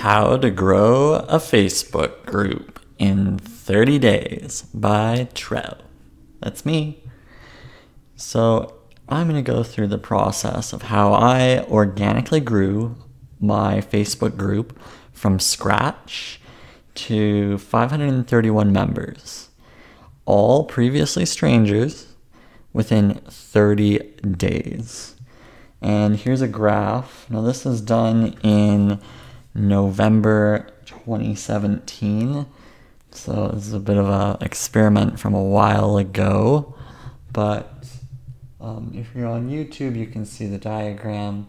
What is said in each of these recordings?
How to Grow a Facebook Group in 30 Days by Trev. That's me. So, I'm going to go through the process of how I organically grew my Facebook group from scratch to 531 members, all previously strangers, within 30 days. And here's a graph. Now, this is done in November 2017. So this is a bit of an experiment from a while ago. But um, if you're on YouTube, you can see the diagram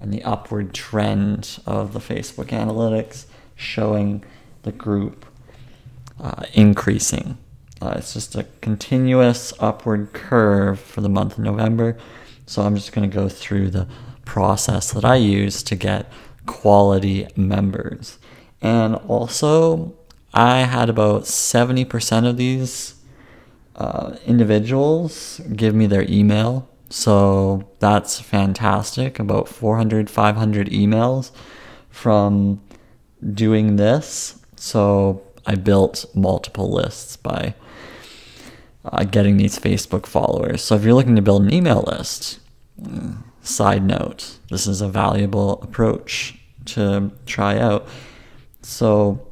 and the upward trend of the Facebook analytics showing the group uh, increasing. Uh, it's just a continuous upward curve for the month of November. So I'm just going to go through the process that I use to get quality members. And also, I had about 70% of these uh, individuals give me their email. So that's fantastic. About 400, 500 emails from doing this. So I built multiple lists by uh, getting these Facebook followers. So if you're looking to build an email list, side note, this is a valuable approach to try out. So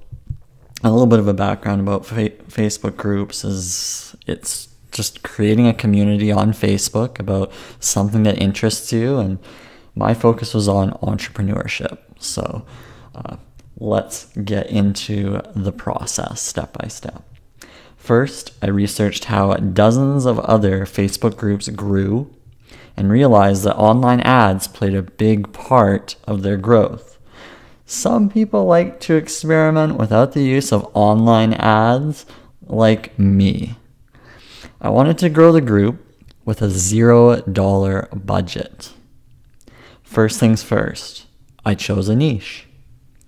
a little bit of a background about fa- Facebook groups is it's just creating a community on Facebook about something that interests you and my focus was on entrepreneurship. So uh, let's get into the process step by step. First, I researched how dozens of other Facebook groups grew and realized that online ads played a big part of their growth. Some people like to experiment without the use of online ads, like me. I wanted to grow the group with a $0 budget. First things first, I chose a niche.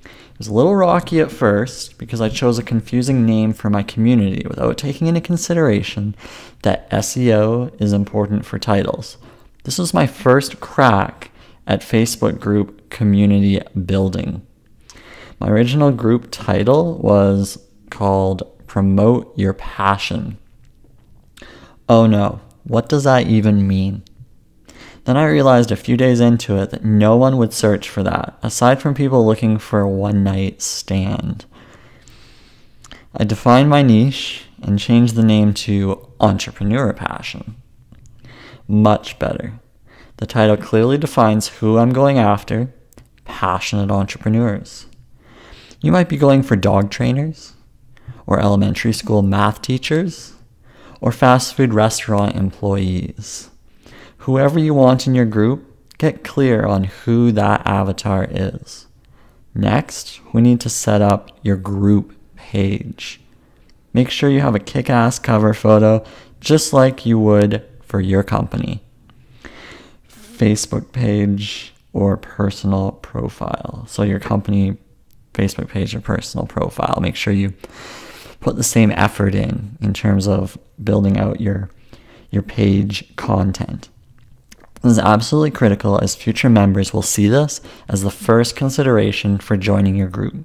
It was a little rocky at first because I chose a confusing name for my community without taking into consideration that SEO is important for titles. This was my first crack at Facebook group community building. My original group title was called Promote Your Passion. Oh no, what does that even mean? Then I realized a few days into it that no one would search for that, aside from people looking for a one night stand. I defined my niche and changed the name to Entrepreneur Passion. Much better. The title clearly defines who I'm going after passionate entrepreneurs. You might be going for dog trainers, or elementary school math teachers, or fast food restaurant employees whoever you want in your group, get clear on who that avatar is. Next, we need to set up your group page. Make sure you have a kick ass cover photo just like you would for your company. Facebook page or personal profile. So, your company Facebook page or personal profile. Make sure you put the same effort in in terms of building out your your page content. This is absolutely critical as future members will see this as the first consideration for joining your group.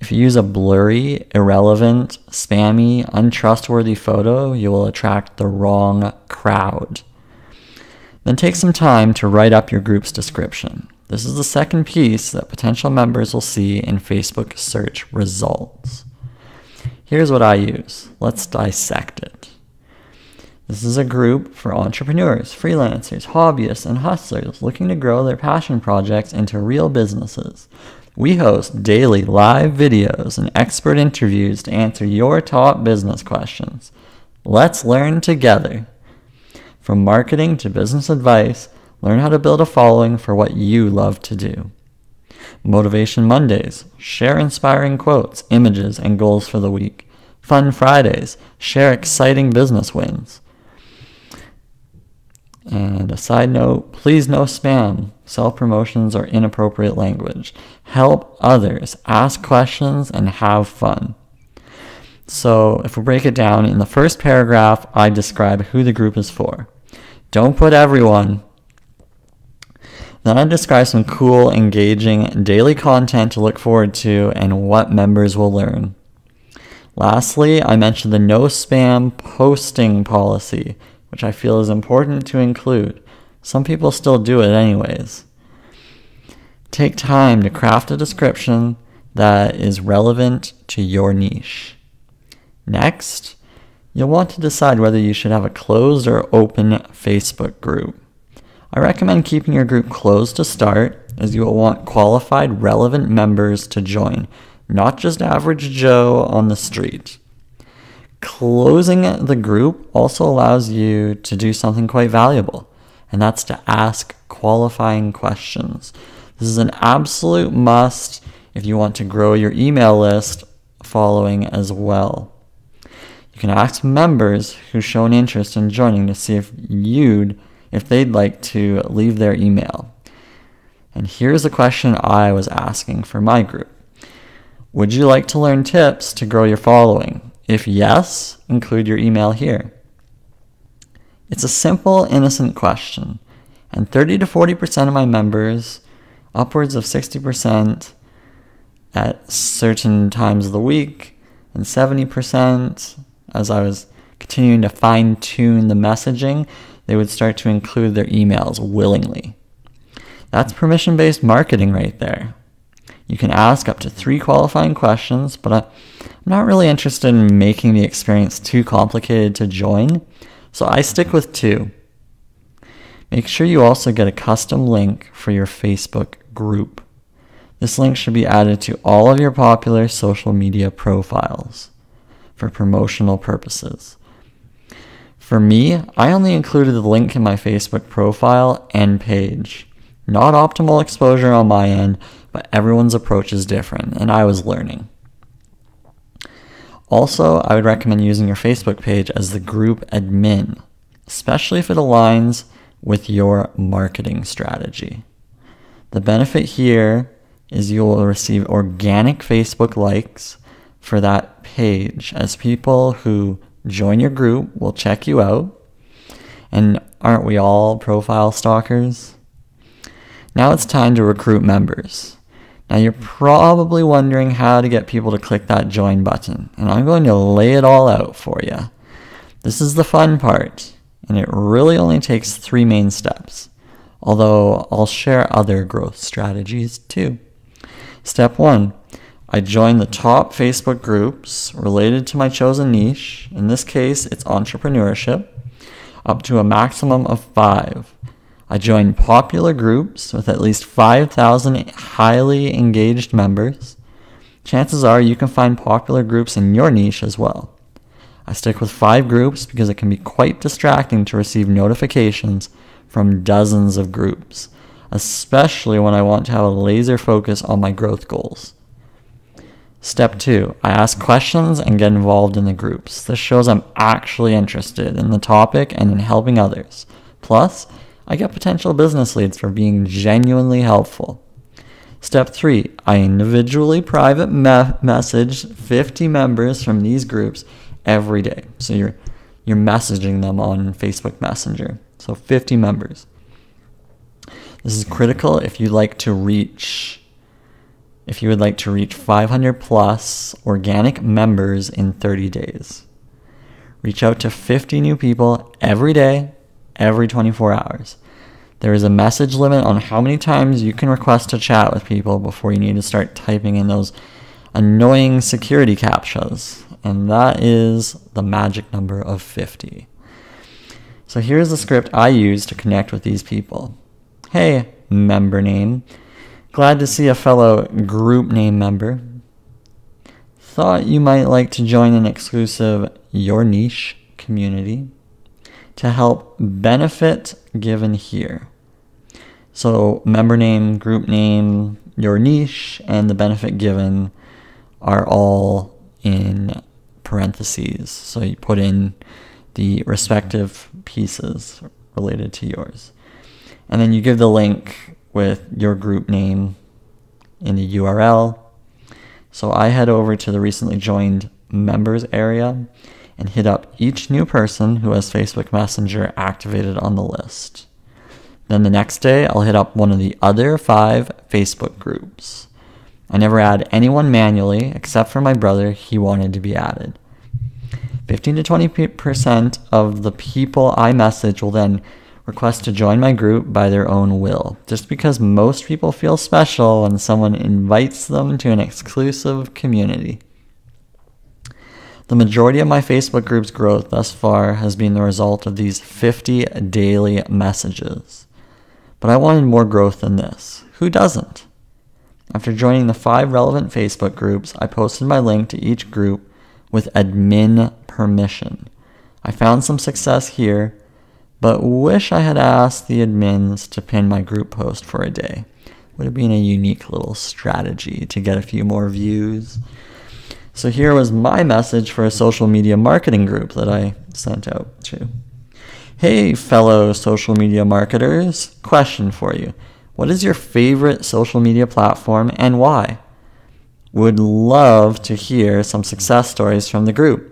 If you use a blurry, irrelevant, spammy, untrustworthy photo, you will attract the wrong crowd. Then take some time to write up your group's description. This is the second piece that potential members will see in Facebook search results. Here's what I use. Let's dissect it. This is a group for entrepreneurs, freelancers, hobbyists, and hustlers looking to grow their passion projects into real businesses. We host daily live videos and expert interviews to answer your top business questions. Let's learn together. From marketing to business advice, learn how to build a following for what you love to do. Motivation Mondays, share inspiring quotes, images, and goals for the week. Fun Fridays, share exciting business wins. And a side note please no spam, self promotions, or inappropriate language. Help others, ask questions, and have fun. So, if we break it down, in the first paragraph, I describe who the group is for. Don't put everyone. Then I describe some cool, engaging daily content to look forward to and what members will learn. Lastly, I mentioned the no spam posting policy, which I feel is important to include. Some people still do it anyways. Take time to craft a description that is relevant to your niche. Next, you'll want to decide whether you should have a closed or open Facebook group. I recommend keeping your group closed to start, as you will want qualified, relevant members to join, not just average Joe on the street. Closing the group also allows you to do something quite valuable, and that's to ask qualifying questions. This is an absolute must if you want to grow your email list following as well. You can ask members who show an interest in joining to see if you'd if they'd like to leave their email. And here's a question I was asking for my group. Would you like to learn tips to grow your following? If yes, include your email here. It's a simple, innocent question, and 30 to 40% of my members, upwards of 60% at certain times of the week, and 70% as I was continuing to fine tune the messaging, they would start to include their emails willingly. That's permission based marketing right there. You can ask up to three qualifying questions, but I'm not really interested in making the experience too complicated to join, so I stick with two. Make sure you also get a custom link for your Facebook group. This link should be added to all of your popular social media profiles for promotional purposes. For me, I only included the link in my Facebook profile and page. Not optimal exposure on my end, but everyone's approach is different, and I was learning. Also, I would recommend using your Facebook page as the group admin, especially if it aligns with your marketing strategy. The benefit here is you will receive organic Facebook likes for that page as people who join your group We'll check you out. And aren't we all profile stalkers? Now it's time to recruit members. Now you're probably wondering how to get people to click that join button, and I'm going to lay it all out for you. This is the fun part, and it really only takes three main steps, although I'll share other growth strategies too. Step one I join the top Facebook groups related to my chosen niche. In this case, it's entrepreneurship, up to a maximum of five. I join popular groups with at least 5,000 highly engaged members. Chances are you can find popular groups in your niche as well. I stick with five groups because it can be quite distracting to receive notifications from dozens of groups, especially when I want to have a laser focus on my growth goals. Step two, I ask questions and get involved in the groups. This shows I'm actually interested in the topic and in helping others. Plus, I get potential business leads for being genuinely helpful. Step three, I individually private me- message 50 members from these groups every day. So you're you're messaging them on Facebook Messenger. So 50 members. This is critical if you like to reach if you would like to reach 500 plus organic members in 30 days. Reach out to 50 new people every day, every 24 hours. There is a message limit on how many times you can request to chat with people before you need to start typing in those annoying security captchas, and that is the magic number of 50. So here's the script I use to connect with these people. Hey, member name. Glad to see a fellow group name member. Thought you might like to join an exclusive Your Niche community to help benefit given here. So, member name, group name, your niche, and the benefit given are all in parentheses. So, you put in the respective pieces related to yours. And then you give the link with your group name in the URL. So I head over to the recently joined members area and hit up each new person who has Facebook Messenger activated on the list. Then the next day, I'll hit up one of the other five Facebook groups. I never add anyone manually except for my brother, he wanted to be added. 15 to 20% of the people I message will then request to join my group by their own will, just because most people feel special when someone invites them to an exclusive community. The majority of my Facebook group's growth thus far has been the result of these 50 daily messages. But I wanted more growth than this. Who doesn't? After joining the five relevant Facebook groups, I posted my link to each group with admin permission. I found some success here, but wish I had asked the admins to pin my group post for a day. Would have been a unique little strategy to get a few more views. So here was my message for a social media marketing group that I sent out to. Hey, fellow social media marketers, question for you. What is your favorite social media platform and why? Would love to hear some success stories from the group.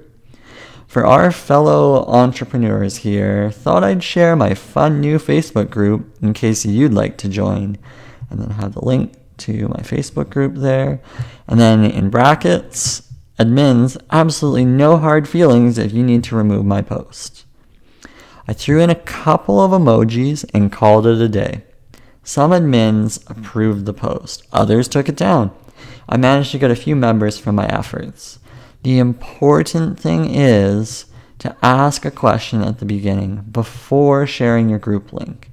For our fellow entrepreneurs here, thought I'd share my fun new Facebook group in case you'd like to join. And then I have the link to my Facebook group there. And then in brackets, admins, absolutely no hard feelings if you need to remove my post. I threw in a couple of emojis and called it a day. Some admins approved the post, others took it down. I managed to get a few members from my efforts. The important thing is to ask a question at the beginning before sharing your group link.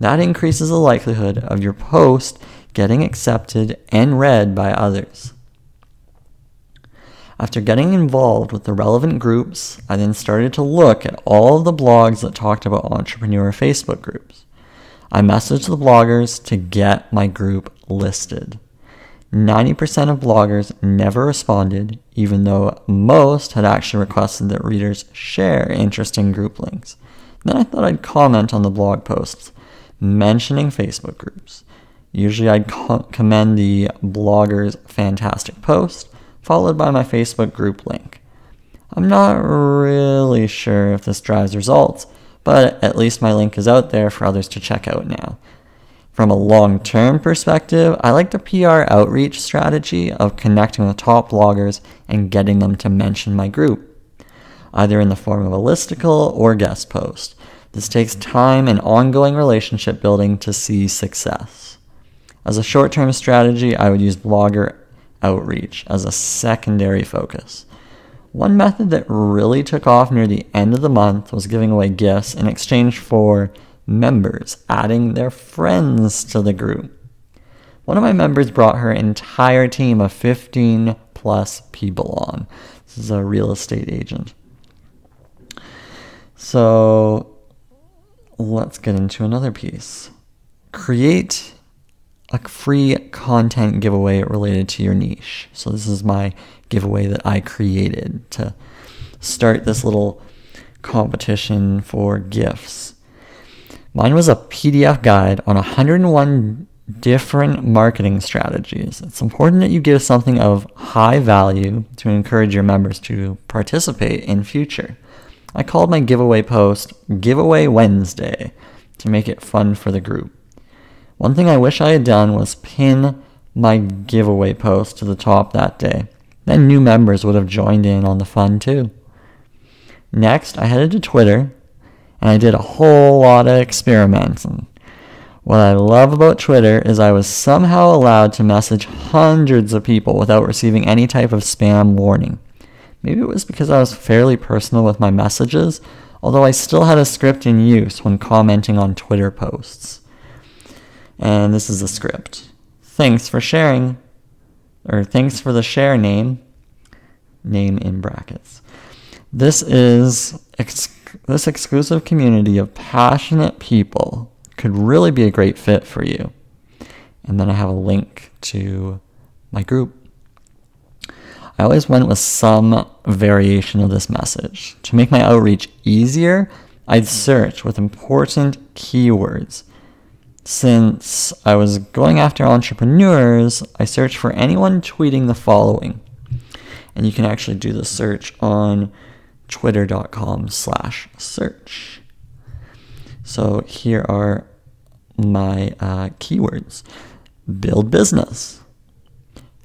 That increases the likelihood of your post getting accepted and read by others. After getting involved with the relevant groups, I then started to look at all the blogs that talked about entrepreneur Facebook groups. I messaged the bloggers to get my group listed. 90% of bloggers never responded, even though most had actually requested that readers share interesting group links. Then I thought I'd comment on the blog posts mentioning Facebook groups. Usually I'd co- commend the blogger's fantastic post, followed by my Facebook group link. I'm not really sure if this drives results, but at least my link is out there for others to check out now. From a long term perspective, I like the PR outreach strategy of connecting with top bloggers and getting them to mention my group, either in the form of a listicle or guest post. This takes time and ongoing relationship building to see success. As a short term strategy, I would use blogger outreach as a secondary focus. One method that really took off near the end of the month was giving away gifts in exchange for members adding their friends to the group. One of my members brought her entire team of 15 plus people on. This is a real estate agent. So let's get into another piece. Create a free content giveaway related to your niche. So this is my giveaway that I created to start this little competition for gifts. Mine was a PDF guide on 101 different marketing strategies. It's important that you give something of high value to encourage your members to participate in future. I called my giveaway post Giveaway Wednesday to make it fun for the group. One thing I wish I had done was pin my giveaway post to the top that day. Then new members would have joined in on the fun too. Next, I headed to Twitter and I did a whole lot of experiments. What I love about Twitter is I was somehow allowed to message hundreds of people without receiving any type of spam warning. Maybe it was because I was fairly personal with my messages, although I still had a script in use when commenting on Twitter posts. And this is the script. Thanks for sharing, or thanks for the share name, name in brackets. This is ex- this exclusive community of passionate people could really be a great fit for you. And then I have a link to my group. I always went with some variation of this message. To make my outreach easier, I'd search with important keywords since I was going after entrepreneurs, I searched for anyone tweeting the following. And you can actually do the search on twitter.com slash search. So here are my uh, keywords build business,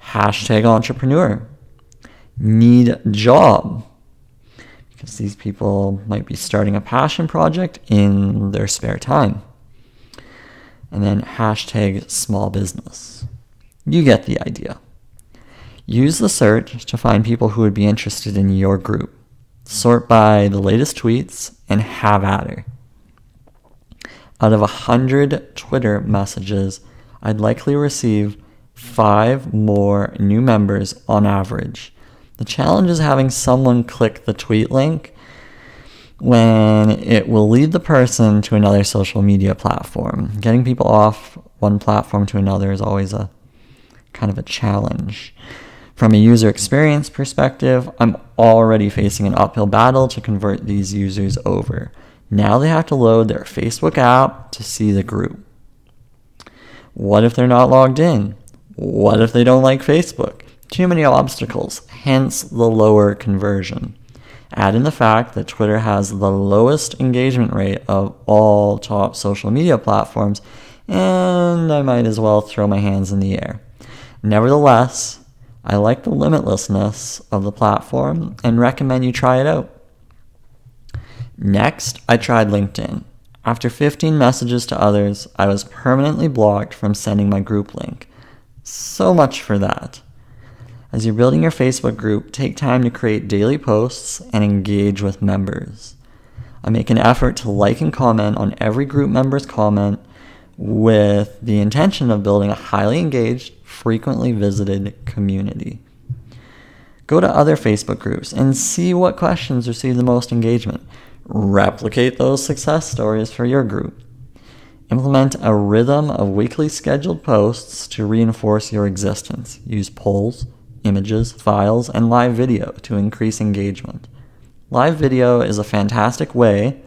hashtag entrepreneur, need job, because these people might be starting a passion project in their spare time. And then hashtag small business. You get the idea. Use the search to find people who would be interested in your group. Sort by the latest tweets and have at her. Out of 100 Twitter messages, I'd likely receive five more new members on average. The challenge is having someone click the tweet link when it will lead the person to another social media platform. Getting people off one platform to another is always a kind of a challenge. From a user experience perspective, I'm already facing an uphill battle to convert these users over. Now they have to load their Facebook app to see the group. What if they're not logged in? What if they don't like Facebook? Too many obstacles, hence the lower conversion. Add in the fact that Twitter has the lowest engagement rate of all top social media platforms, and I might as well throw my hands in the air. Nevertheless, I like the limitlessness of the platform and recommend you try it out. Next, I tried LinkedIn. After 15 messages to others, I was permanently blocked from sending my group link. So much for that. As you're building your Facebook group, take time to create daily posts and engage with members. I make an effort to like and comment on every group member's comment with the intention of building a highly engaged, frequently visited community. Go to other Facebook groups and see what questions receive the most engagement. Replicate those success stories for your group. Implement a rhythm of weekly scheduled posts to reinforce your existence. Use polls, images, files, and live video to increase engagement. Live video is a fantastic way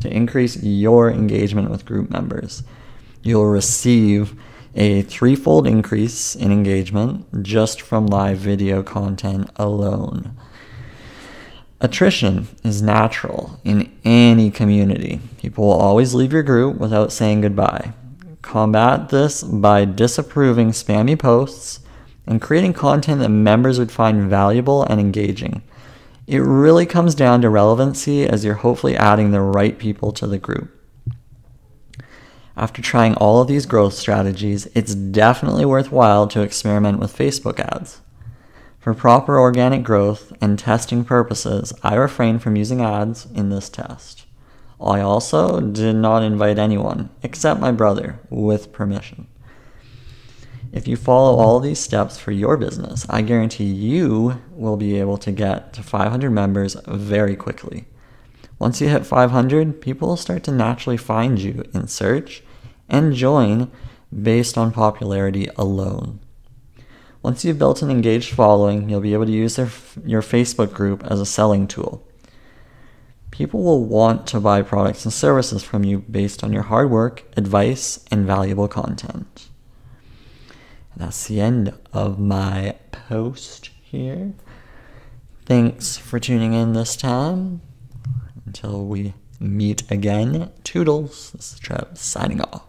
to increase your engagement with group members. You'll receive a threefold increase in engagement just from live video content alone. Attrition is natural in any community. People will always leave your group without saying goodbye. Combat this by disapproving spammy posts and creating content that members would find valuable and engaging. It really comes down to relevancy as you're hopefully adding the right people to the group. After trying all of these growth strategies, it's definitely worthwhile to experiment with Facebook ads. For proper organic growth and testing purposes, I refrained from using ads in this test. I also did not invite anyone, except my brother, with permission. If you follow all these steps for your business, I guarantee you will be able to get to 500 members very quickly. Once you hit 500, people will start to naturally find you in search and join based on popularity alone. Once you've built an engaged following, you'll be able to use their, your Facebook group as a selling tool. People will want to buy products and services from you based on your hard work, advice, and valuable content. that's the end of my post here. Thanks for tuning in this time. Until we meet again, toodles. This is Trev signing off.